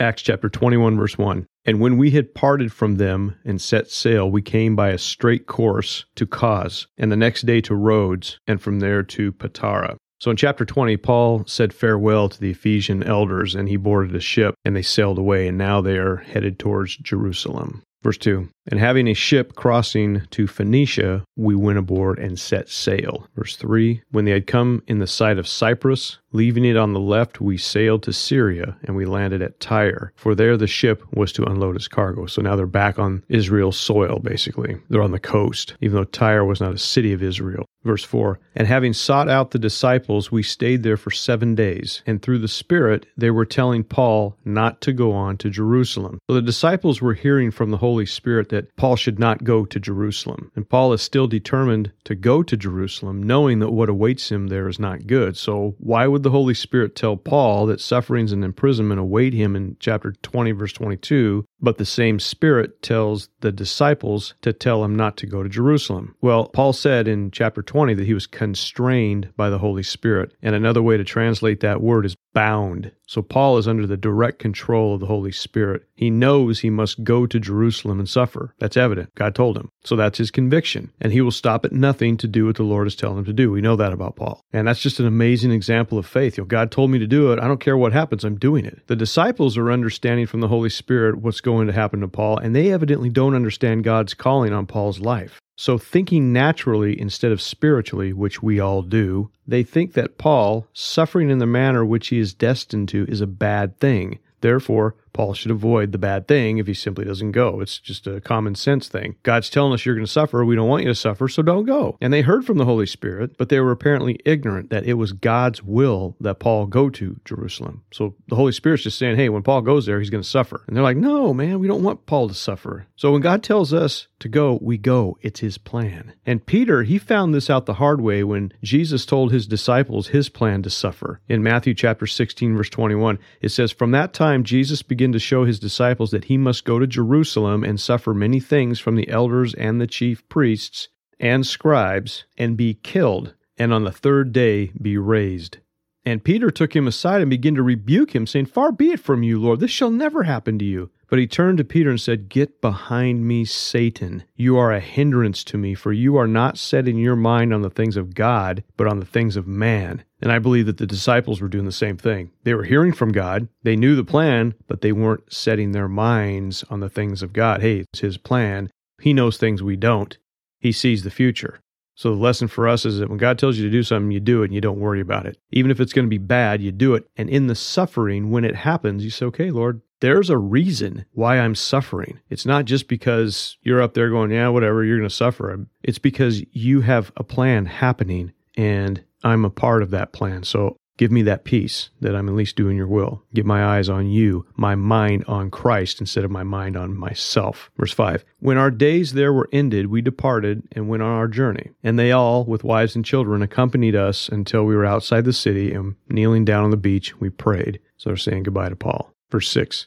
Acts chapter 21, verse 1. And when we had parted from them and set sail, we came by a straight course to Cos, and the next day to Rhodes, and from there to Patara. So in chapter 20, Paul said farewell to the Ephesian elders, and he boarded a ship, and they sailed away, and now they are headed towards Jerusalem. Verse 2 And having a ship crossing to Phoenicia, we went aboard and set sail. Verse 3 When they had come in the sight of Cyprus, leaving it on the left, we sailed to Syria and we landed at Tyre, for there the ship was to unload its cargo. So now they're back on Israel's soil, basically. They're on the coast, even though Tyre was not a city of Israel. Verse 4 And having sought out the disciples, we stayed there for seven days. And through the Spirit, they were telling Paul not to go on to Jerusalem. So the disciples were hearing from the Holy Spirit that Paul should not go to Jerusalem. And Paul is still determined to go to Jerusalem, knowing that what awaits him there is not good. So why would the Holy Spirit tell Paul that sufferings and imprisonment await him in chapter 20, verse 22, but the same Spirit tells the disciples to tell him not to go to Jerusalem? Well, Paul said in chapter 20 that he was constrained by the Holy Spirit. And another way to translate that word is bound. So Paul is under the direct control of the Holy Spirit. He knows he must go to Jerusalem and suffer. That's evident. God told him. So that's his conviction. And he will stop at nothing to do what the Lord is telling him to do. We know that about Paul. And that's just an amazing example of faith. You know, God told me to do it. I don't care what happens. I'm doing it. The disciples are understanding from the Holy Spirit what's going to happen to Paul, and they evidently don't understand God's calling on Paul's life. So, thinking naturally instead of spiritually, which we all do, they think that Paul, suffering in the manner which he is destined to, is a bad thing. Therefore, Paul should avoid the bad thing if he simply doesn't go. It's just a common sense thing. God's telling us you're going to suffer. We don't want you to suffer, so don't go. And they heard from the Holy Spirit, but they were apparently ignorant that it was God's will that Paul go to Jerusalem. So the Holy Spirit's just saying, hey, when Paul goes there, he's going to suffer. And they're like, no, man, we don't want Paul to suffer. So when God tells us to go, we go. It's his plan. And Peter, he found this out the hard way when Jesus told his disciples his plan to suffer. In Matthew chapter 16, verse 21, it says, From that time, Jesus began to show his disciples that he must go to Jerusalem and suffer many things from the elders and the chief priests and scribes and be killed, and on the third day be raised. And Peter took him aside and began to rebuke him, saying, Far be it from you, Lord, this shall never happen to you. But he turned to Peter and said, Get behind me, Satan. You are a hindrance to me, for you are not setting your mind on the things of God, but on the things of man. And I believe that the disciples were doing the same thing. They were hearing from God, they knew the plan, but they weren't setting their minds on the things of God. Hey, it's his plan. He knows things we don't, he sees the future. So the lesson for us is that when God tells you to do something, you do it and you don't worry about it. Even if it's going to be bad, you do it. And in the suffering, when it happens, you say, okay, Lord, there's a reason why I'm suffering. It's not just because you're up there going, yeah, whatever, you're going to suffer. It's because you have a plan happening and I'm a part of that plan. So Give me that peace that I'm at least doing your will. Get my eyes on you, my mind on Christ instead of my mind on myself. Verse 5 When our days there were ended, we departed and went on our journey. And they all, with wives and children, accompanied us until we were outside the city, and kneeling down on the beach, we prayed. So they're saying goodbye to Paul. Verse 6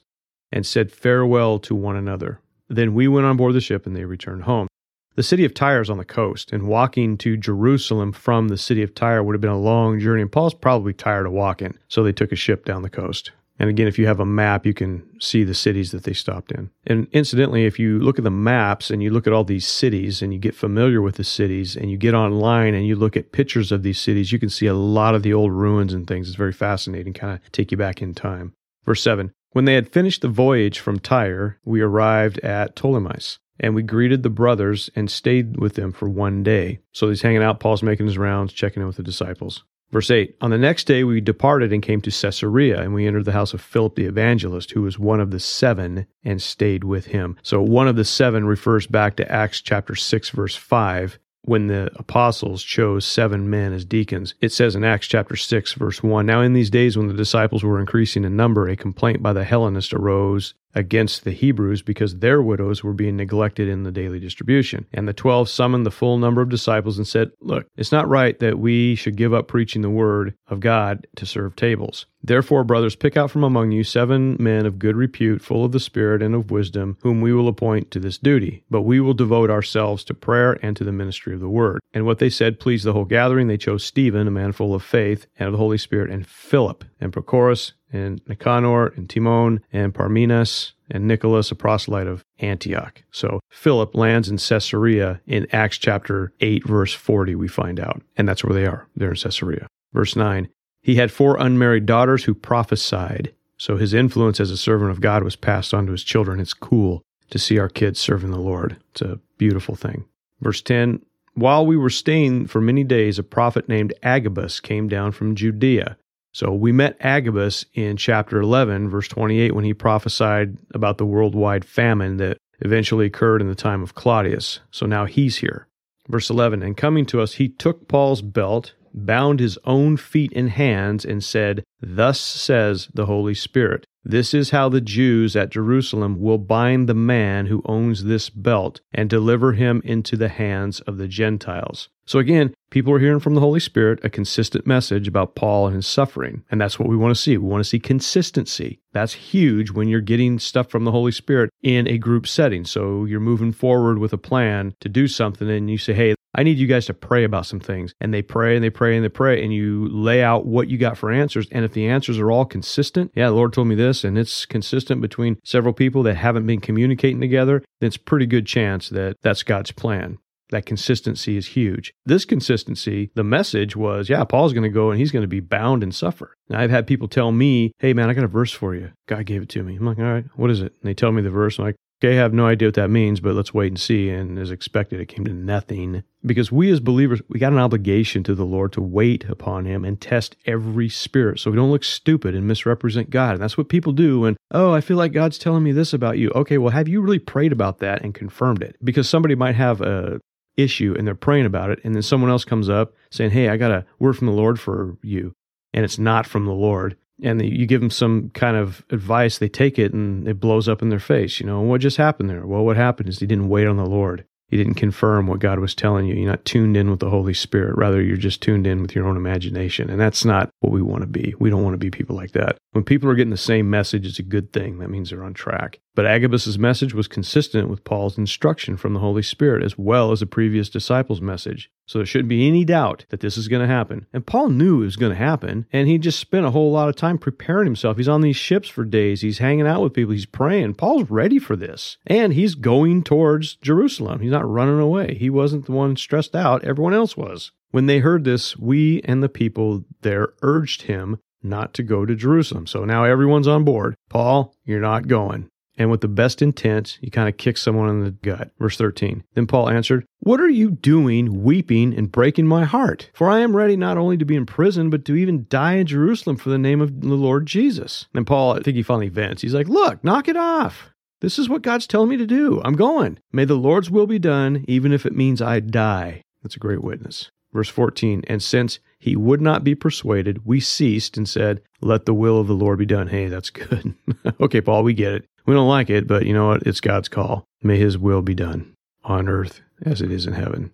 And said farewell to one another. Then we went on board the ship and they returned home. The city of Tyre is on the coast, and walking to Jerusalem from the city of Tyre would have been a long journey. And Paul's probably tired of walking, so they took a ship down the coast. And again, if you have a map, you can see the cities that they stopped in. And incidentally, if you look at the maps and you look at all these cities and you get familiar with the cities and you get online and you look at pictures of these cities, you can see a lot of the old ruins and things. It's very fascinating, kind of take you back in time. Verse 7 When they had finished the voyage from Tyre, we arrived at Ptolemais and we greeted the brothers and stayed with them for one day. So he's hanging out. Paul's making his rounds, checking in with the disciples. Verse 8 On the next day, we departed and came to Caesarea, and we entered the house of Philip the evangelist, who was one of the seven, and stayed with him. So, one of the seven refers back to Acts chapter 6, verse 5, when the apostles chose seven men as deacons. It says in Acts chapter 6, verse 1 Now, in these days when the disciples were increasing in number, a complaint by the Hellenists arose against the Hebrews because their widows were being neglected in the daily distribution. And the twelve summoned the full number of disciples and said, Look, it's not right that we should give up preaching the word of God to serve tables. Therefore, brothers, pick out from among you seven men of good repute, full of the Spirit and of wisdom, whom we will appoint to this duty. But we will devote ourselves to prayer and to the ministry of the word. And what they said pleased the whole gathering. They chose Stephen, a man full of faith and of the Holy Spirit, and Philip, and Prochorus, and Nicanor, and Timon, and Parmenas, and Nicholas, a proselyte of Antioch. So Philip lands in Caesarea in Acts chapter 8, verse 40, we find out. And that's where they are. They're in Caesarea. Verse 9 He had four unmarried daughters who prophesied. So his influence as a servant of God was passed on to his children. It's cool to see our kids serving the Lord. It's a beautiful thing. Verse 10 While we were staying for many days, a prophet named Agabus came down from Judea. So we met Agabus in chapter 11, verse 28, when he prophesied about the worldwide famine that eventually occurred in the time of Claudius. So now he's here. Verse 11 And coming to us, he took Paul's belt, bound his own feet and hands, and said, Thus says the Holy Spirit. This is how the Jews at Jerusalem will bind the man who owns this belt and deliver him into the hands of the Gentiles. So again, people are hearing from the Holy Spirit a consistent message about Paul and his suffering. And that's what we want to see. We want to see consistency. That's huge when you're getting stuff from the Holy Spirit in a group setting. So you're moving forward with a plan to do something and you say, hey, I need you guys to pray about some things. And they pray and they pray and they pray, and you lay out what you got for answers. And if the answers are all consistent, yeah, the Lord told me this, and it's consistent between several people that haven't been communicating together, then it's pretty good chance that that's God's plan. That consistency is huge. This consistency, the message was, yeah, Paul's going to go and he's going to be bound and suffer. Now, I've had people tell me, hey, man, I got a verse for you. God gave it to me. I'm like, all right, what is it? And they tell me the verse. I'm like, Okay, I have no idea what that means, but let's wait and see. And as expected, it came to nothing. Because we as believers, we got an obligation to the Lord to wait upon Him and test every spirit so we don't look stupid and misrepresent God. And that's what people do. And, oh, I feel like God's telling me this about you. Okay, well, have you really prayed about that and confirmed it? Because somebody might have a issue and they're praying about it. And then someone else comes up saying, hey, I got a word from the Lord for you. And it's not from the Lord and you give them some kind of advice, they take it and it blows up in their face. You know, what just happened there? Well, what happened is he didn't wait on the Lord. He didn't confirm what God was telling you. You're not tuned in with the Holy Spirit. Rather, you're just tuned in with your own imagination. And that's not what we want to be. We don't want to be people like that. When people are getting the same message, it's a good thing. That means they're on track. But Agabus's message was consistent with Paul's instruction from the Holy Spirit as well as the previous disciples' message. So there shouldn't be any doubt that this is going to happen. And Paul knew it was going to happen, and he just spent a whole lot of time preparing himself. He's on these ships for days, he's hanging out with people, he's praying. Paul's ready for this. And he's going towards Jerusalem. He's not running away. He wasn't the one stressed out, everyone else was. When they heard this, we and the people there urged him not to go to Jerusalem. So now everyone's on board. Paul, you're not going and with the best intent, you kind of kick someone in the gut. Verse 13. Then Paul answered, What are you doing, weeping and breaking my heart? For I am ready not only to be in prison, but to even die in Jerusalem for the name of the Lord Jesus. And Paul, I think he finally vents. He's like, Look, knock it off. This is what God's telling me to do. I'm going. May the Lord's will be done, even if it means I die. That's a great witness. Verse 14, and since he would not be persuaded, we ceased and said, Let the will of the Lord be done. Hey, that's good. okay, Paul, we get it. We don't like it, but you know what? It's God's call. May his will be done on earth as it is in heaven.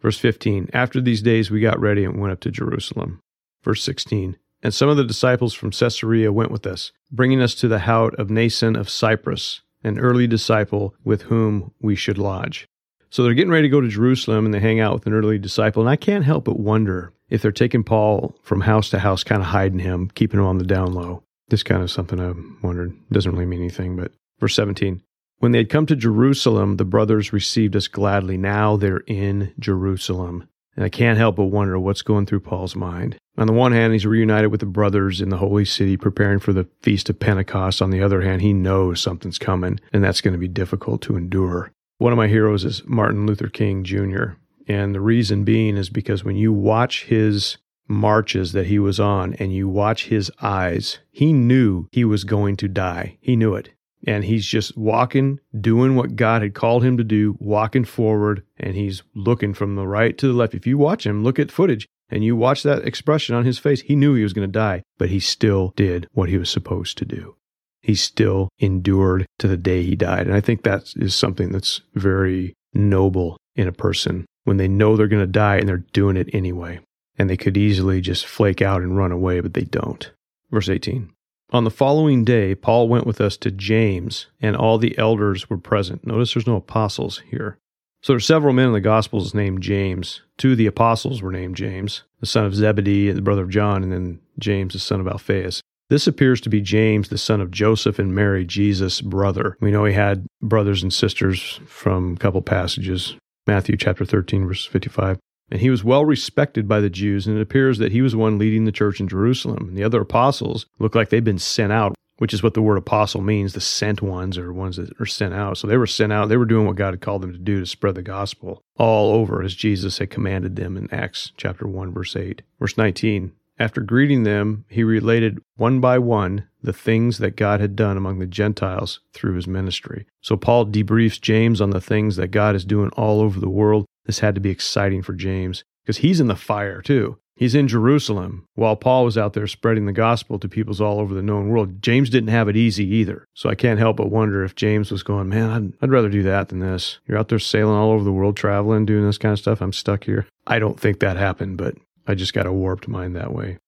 Verse 15 After these days we got ready and went up to Jerusalem. Verse 16 And some of the disciples from Caesarea went with us, bringing us to the house of Mnason of Cyprus, an early disciple with whom we should lodge. So they're getting ready to go to Jerusalem and they hang out with an early disciple. And I can't help but wonder if they're taking Paul from house to house, kind of hiding him, keeping him on the down low. This kind of something I've wondered. Doesn't really mean anything, but verse 17. When they had come to Jerusalem, the brothers received us gladly. Now they're in Jerusalem. And I can't help but wonder what's going through Paul's mind. On the one hand, he's reunited with the brothers in the holy city, preparing for the feast of Pentecost. On the other hand, he knows something's coming, and that's going to be difficult to endure. One of my heroes is Martin Luther King Jr. And the reason being is because when you watch his marches that he was on and you watch his eyes, he knew he was going to die. He knew it. And he's just walking, doing what God had called him to do, walking forward, and he's looking from the right to the left. If you watch him, look at footage, and you watch that expression on his face, he knew he was going to die, but he still did what he was supposed to do. He still endured to the day he died. And I think that is something that's very noble in a person when they know they're going to die and they're doing it anyway and they could easily just flake out and run away, but they don't. Verse 18 On the following day, Paul went with us to James, and all the elders were present. Notice there's no apostles here. So there's several men in the Gospels named James. Two of the apostles were named James, the son of Zebedee, the brother of John, and then James, the son of Alphaeus. This appears to be James, the son of Joseph and Mary, Jesus' brother. We know he had brothers and sisters from a couple passages Matthew chapter 13, verse 55. And he was well respected by the Jews, and it appears that he was one leading the church in Jerusalem. And the other apostles look like they've been sent out, which is what the word apostle means the sent ones or ones that are sent out. So they were sent out. They were doing what God had called them to do to spread the gospel all over as Jesus had commanded them in Acts chapter 1, verse 8. Verse 19 after greeting them, he related one by one the things that God had done among the Gentiles through his ministry. So Paul debriefs James on the things that God is doing all over the world. This had to be exciting for James because he's in the fire too. He's in Jerusalem while Paul was out there spreading the gospel to peoples all over the known world. James didn't have it easy either. So I can't help but wonder if James was going, man, I'd, I'd rather do that than this. You're out there sailing all over the world, traveling, doing this kind of stuff. I'm stuck here. I don't think that happened, but I just got a warped mind that way.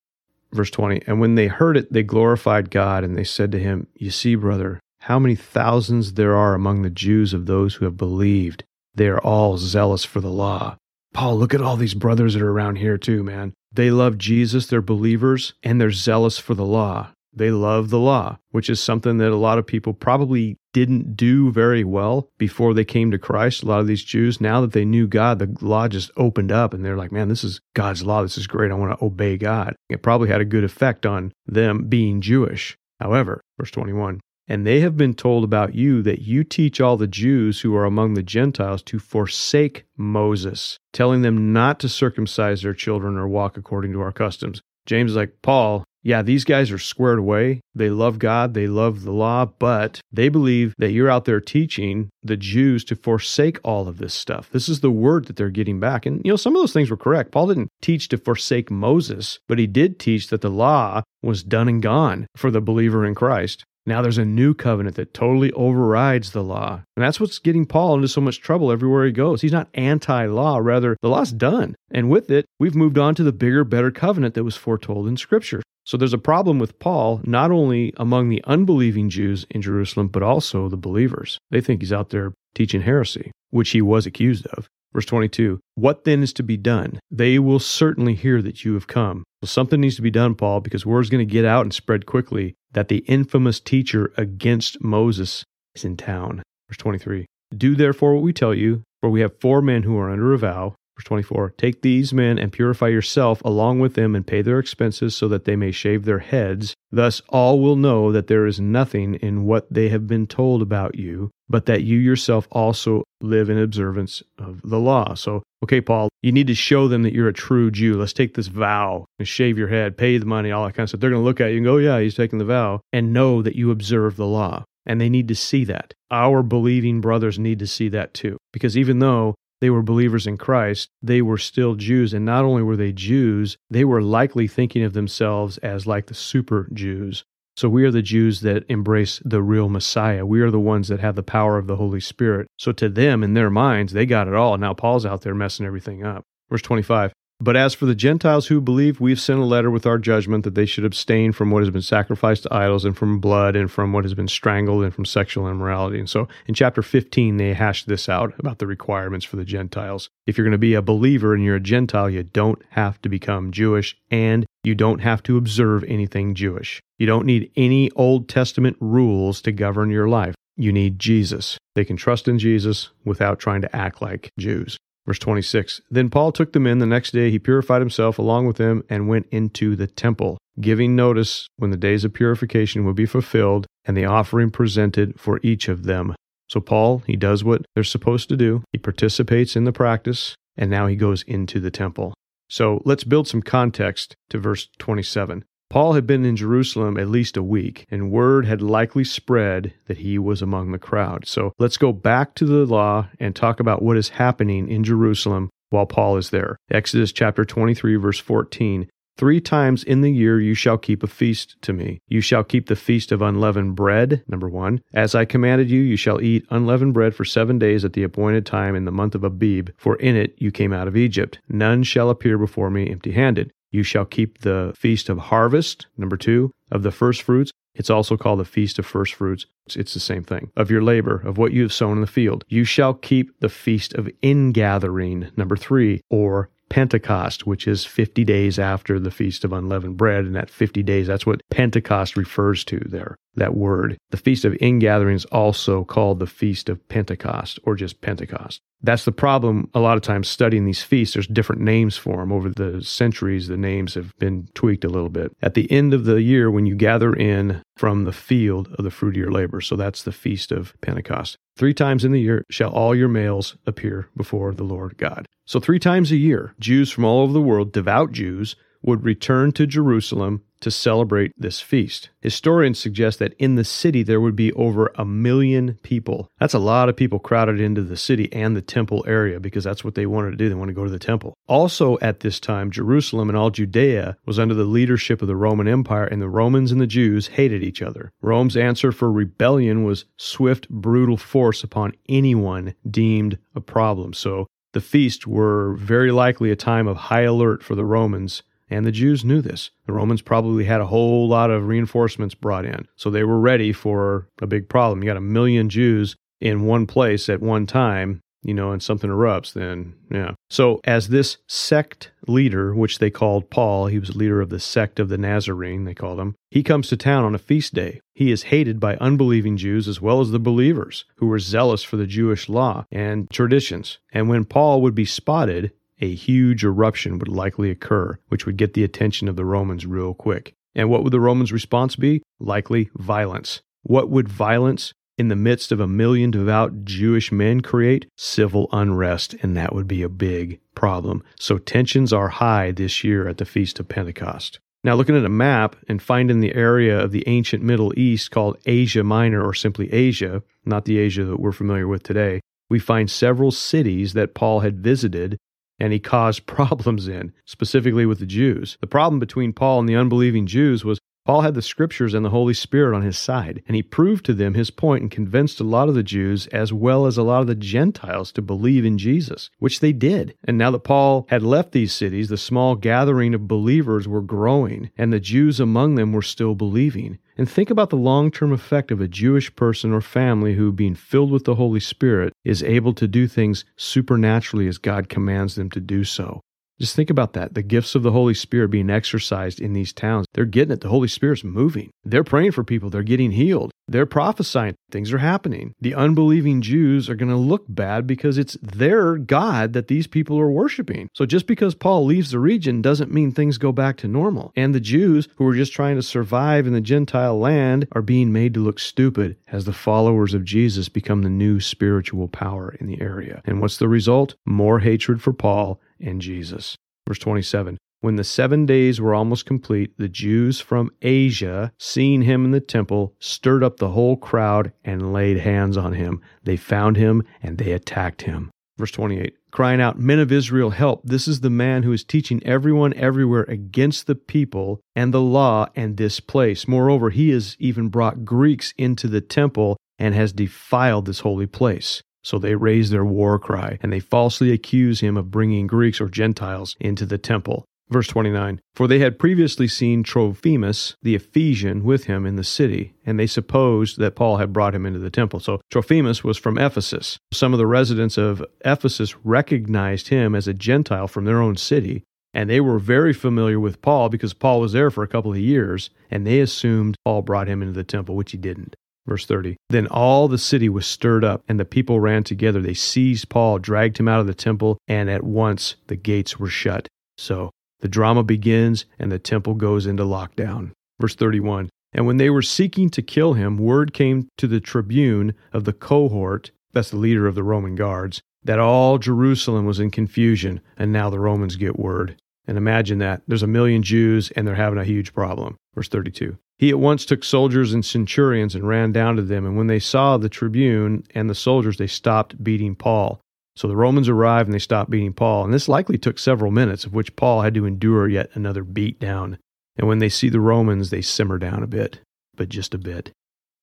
Verse 20, and when they heard it, they glorified God, and they said to him, You see, brother, how many thousands there are among the Jews of those who have believed. They are all zealous for the law. Paul, look at all these brothers that are around here too, man. They love Jesus, they're believers, and they're zealous for the law. They love the law, which is something that a lot of people probably didn't do very well before they came to Christ. A lot of these Jews, now that they knew God, the law just opened up and they're like, man, this is God's law. This is great. I want to obey God. It probably had a good effect on them being Jewish. However, verse 21 and they have been told about you that you teach all the Jews who are among the Gentiles to forsake Moses, telling them not to circumcise their children or walk according to our customs. James is like, Paul, yeah, these guys are squared away. They love God, they love the law, but they believe that you're out there teaching the Jews to forsake all of this stuff. This is the word that they're getting back. And, you know, some of those things were correct. Paul didn't teach to forsake Moses, but he did teach that the law was done and gone for the believer in Christ. Now there's a new covenant that totally overrides the law. And that's what's getting Paul into so much trouble everywhere he goes. He's not anti law, rather, the law's done. And with it, we've moved on to the bigger, better covenant that was foretold in Scripture. So there's a problem with Paul, not only among the unbelieving Jews in Jerusalem, but also the believers. They think he's out there teaching heresy, which he was accused of. Verse 22 What then is to be done? They will certainly hear that you have come. Something needs to be done, Paul, because word's going to get out and spread quickly that the infamous teacher against Moses is in town. Verse 23 Do therefore what we tell you, for we have four men who are under a vow. Verse 24 Take these men and purify yourself along with them and pay their expenses so that they may shave their heads. Thus all will know that there is nothing in what they have been told about you, but that you yourself also live in observance of the law. So, okay, Paul, you need to show them that you're a true Jew. Let's take this vow and shave your head, pay the money, all that kind of stuff. They're going to look at you and go, yeah, he's taking the vow, and know that you observe the law. And they need to see that. Our believing brothers need to see that too. Because even though they were believers in Christ, they were still Jews. And not only were they Jews, they were likely thinking of themselves as like the super Jews. So we are the Jews that embrace the real Messiah. We are the ones that have the power of the Holy Spirit. So to them, in their minds, they got it all. Now Paul's out there messing everything up. Verse 25 but as for the Gentiles who believe, we've sent a letter with our judgment that they should abstain from what has been sacrificed to idols and from blood and from what has been strangled and from sexual immorality. And so in chapter 15, they hash this out about the requirements for the Gentiles. If you're going to be a believer and you're a Gentile, you don't have to become Jewish and you don't have to observe anything Jewish. You don't need any Old Testament rules to govern your life. You need Jesus. They can trust in Jesus without trying to act like Jews. Verse 26 Then Paul took them in the next day. He purified himself along with them and went into the temple, giving notice when the days of purification would be fulfilled and the offering presented for each of them. So, Paul, he does what they're supposed to do. He participates in the practice, and now he goes into the temple. So, let's build some context to verse 27. Paul had been in Jerusalem at least a week, and word had likely spread that he was among the crowd. So let's go back to the law and talk about what is happening in Jerusalem while Paul is there. Exodus chapter 23, verse 14. Three times in the year you shall keep a feast to me. You shall keep the feast of unleavened bread, number one. As I commanded you, you shall eat unleavened bread for seven days at the appointed time in the month of Abib, for in it you came out of Egypt. None shall appear before me empty handed. You shall keep the feast of harvest, number two, of the first fruits. It's also called the feast of first fruits. It's, it's, the same thing. Of your labor, of what you have sown in the field. You shall keep the feast of ingathering, number three, or Pentecost, which is 50 days after the Feast of Unleavened Bread. And that 50 days, that's what Pentecost refers to there, that word. The Feast of Ingathering is also called the Feast of Pentecost or just Pentecost. That's the problem a lot of times studying these feasts. There's different names for them. Over the centuries, the names have been tweaked a little bit. At the end of the year, when you gather in from the field of the fruit of your labor, so that's the Feast of Pentecost. Three times in the year shall all your males appear before the Lord God. So, three times a year, Jews from all over the world, devout Jews, would return to Jerusalem to celebrate this feast. Historians suggest that in the city there would be over a million people. That's a lot of people crowded into the city and the temple area because that's what they wanted to do. They want to go to the temple. Also, at this time, Jerusalem and all Judea was under the leadership of the Roman Empire, and the Romans and the Jews hated each other. Rome's answer for rebellion was swift, brutal force upon anyone deemed a problem. So the feasts were very likely a time of high alert for the Romans and the Jews knew this. The Romans probably had a whole lot of reinforcements brought in. So they were ready for a big problem. You got a million Jews in one place at one time you know, and something erupts, then yeah. So, as this sect leader, which they called Paul, he was leader of the sect of the Nazarene, they called him, he comes to town on a feast day. He is hated by unbelieving Jews as well as the believers who were zealous for the Jewish law and traditions. And when Paul would be spotted, a huge eruption would likely occur, which would get the attention of the Romans real quick. And what would the Romans' response be? Likely violence. What would violence in the midst of a million devout Jewish men create civil unrest, and that would be a big problem. So tensions are high this year at the Feast of Pentecost. Now, looking at a map and finding the area of the ancient Middle East called Asia Minor or simply Asia, not the Asia that we're familiar with today, we find several cities that Paul had visited and he caused problems in, specifically with the Jews. The problem between Paul and the unbelieving Jews was Paul had the scriptures and the Holy Spirit on his side, and he proved to them his point and convinced a lot of the Jews as well as a lot of the Gentiles to believe in Jesus, which they did. And now that Paul had left these cities, the small gathering of believers were growing, and the Jews among them were still believing. And think about the long term effect of a Jewish person or family who, being filled with the Holy Spirit, is able to do things supernaturally as God commands them to do so. Just think about that. The gifts of the Holy Spirit being exercised in these towns. They're getting it. The Holy Spirit's moving. They're praying for people. They're getting healed. They're prophesying. Things are happening. The unbelieving Jews are going to look bad because it's their God that these people are worshiping. So just because Paul leaves the region doesn't mean things go back to normal. And the Jews who are just trying to survive in the Gentile land are being made to look stupid as the followers of Jesus become the new spiritual power in the area. And what's the result? More hatred for Paul and Jesus. Verse 27 When the seven days were almost complete, the Jews from Asia, seeing him in the temple, stirred up the whole crowd and laid hands on him. They found him and they attacked him. Verse 28 crying out, Men of Israel, help! This is the man who is teaching everyone everywhere against the people and the law and this place. Moreover, he has even brought Greeks into the temple and has defiled this holy place. So they raise their war cry, and they falsely accuse him of bringing Greeks or Gentiles into the temple. Verse 29 For they had previously seen Trophimus, the Ephesian, with him in the city, and they supposed that Paul had brought him into the temple. So Trophimus was from Ephesus. Some of the residents of Ephesus recognized him as a Gentile from their own city, and they were very familiar with Paul because Paul was there for a couple of years, and they assumed Paul brought him into the temple, which he didn't. Verse 30 Then all the city was stirred up, and the people ran together. They seized Paul, dragged him out of the temple, and at once the gates were shut. So the drama begins, and the temple goes into lockdown. Verse 31 And when they were seeking to kill him, word came to the tribune of the cohort, that's the leader of the Roman guards, that all Jerusalem was in confusion, and now the Romans get word. And imagine that. There's a million Jews, and they're having a huge problem. Verse 32 he at once took soldiers and centurions and ran down to them. And when they saw the tribune and the soldiers, they stopped beating Paul. So the Romans arrived and they stopped beating Paul. And this likely took several minutes, of which Paul had to endure yet another beat down. And when they see the Romans, they simmer down a bit, but just a bit.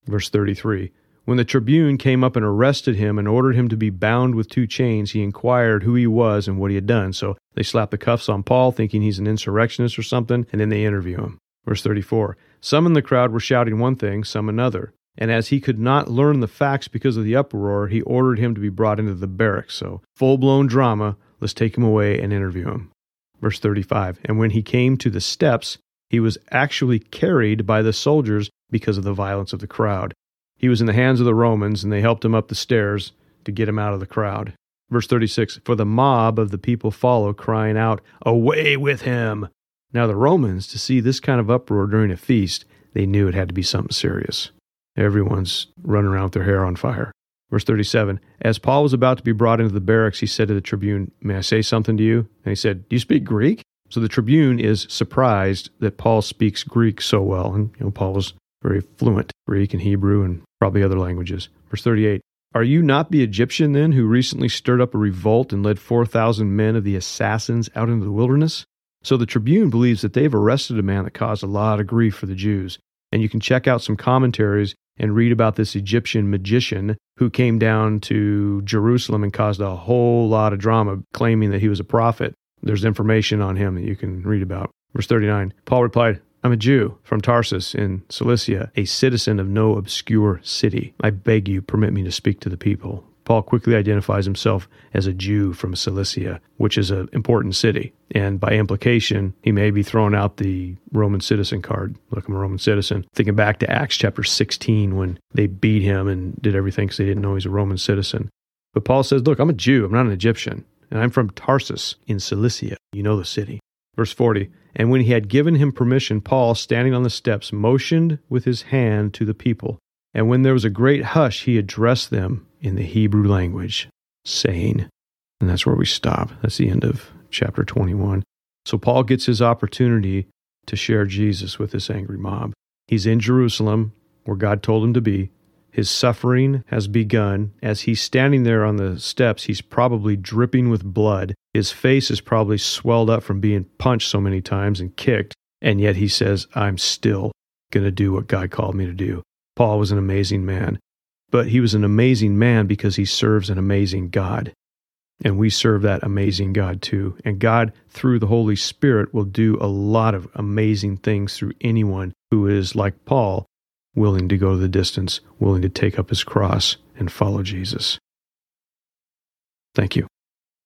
Verse 33 When the tribune came up and arrested him and ordered him to be bound with two chains, he inquired who he was and what he had done. So they slap the cuffs on Paul, thinking he's an insurrectionist or something, and then they interview him. Verse 34 Some in the crowd were shouting one thing, some another. And as he could not learn the facts because of the uproar, he ordered him to be brought into the barracks. So, full blown drama. Let's take him away and interview him. Verse 35 And when he came to the steps, he was actually carried by the soldiers because of the violence of the crowd. He was in the hands of the Romans, and they helped him up the stairs to get him out of the crowd. Verse 36 For the mob of the people follow, crying out, Away with him! Now, the Romans, to see this kind of uproar during a feast, they knew it had to be something serious. Everyone's running around with their hair on fire. Verse 37 As Paul was about to be brought into the barracks, he said to the tribune, May I say something to you? And he said, Do you speak Greek? So the tribune is surprised that Paul speaks Greek so well. And you know, Paul was very fluent Greek and Hebrew and probably other languages. Verse 38 Are you not the Egyptian then who recently stirred up a revolt and led 4,000 men of the assassins out into the wilderness? So the tribune believes that they've arrested a man that caused a lot of grief for the Jews. And you can check out some commentaries and read about this Egyptian magician who came down to Jerusalem and caused a whole lot of drama, claiming that he was a prophet. There's information on him that you can read about. Verse 39 Paul replied, I'm a Jew from Tarsus in Cilicia, a citizen of no obscure city. I beg you, permit me to speak to the people. Paul quickly identifies himself as a Jew from Cilicia, which is an important city. And by implication, he may be throwing out the Roman citizen card. Look, I'm a Roman citizen. Thinking back to Acts chapter 16 when they beat him and did everything because they didn't know he's a Roman citizen. But Paul says, Look, I'm a Jew. I'm not an Egyptian. And I'm from Tarsus in Cilicia. You know the city. Verse 40 And when he had given him permission, Paul, standing on the steps, motioned with his hand to the people. And when there was a great hush, he addressed them in the Hebrew language, saying, and that's where we stop. That's the end of chapter 21. So Paul gets his opportunity to share Jesus with this angry mob. He's in Jerusalem, where God told him to be. His suffering has begun. As he's standing there on the steps, he's probably dripping with blood. His face is probably swelled up from being punched so many times and kicked. And yet he says, I'm still going to do what God called me to do. Paul was an amazing man, but he was an amazing man because he serves an amazing God. And we serve that amazing God too. And God, through the Holy Spirit, will do a lot of amazing things through anyone who is, like Paul, willing to go the distance, willing to take up his cross and follow Jesus. Thank you.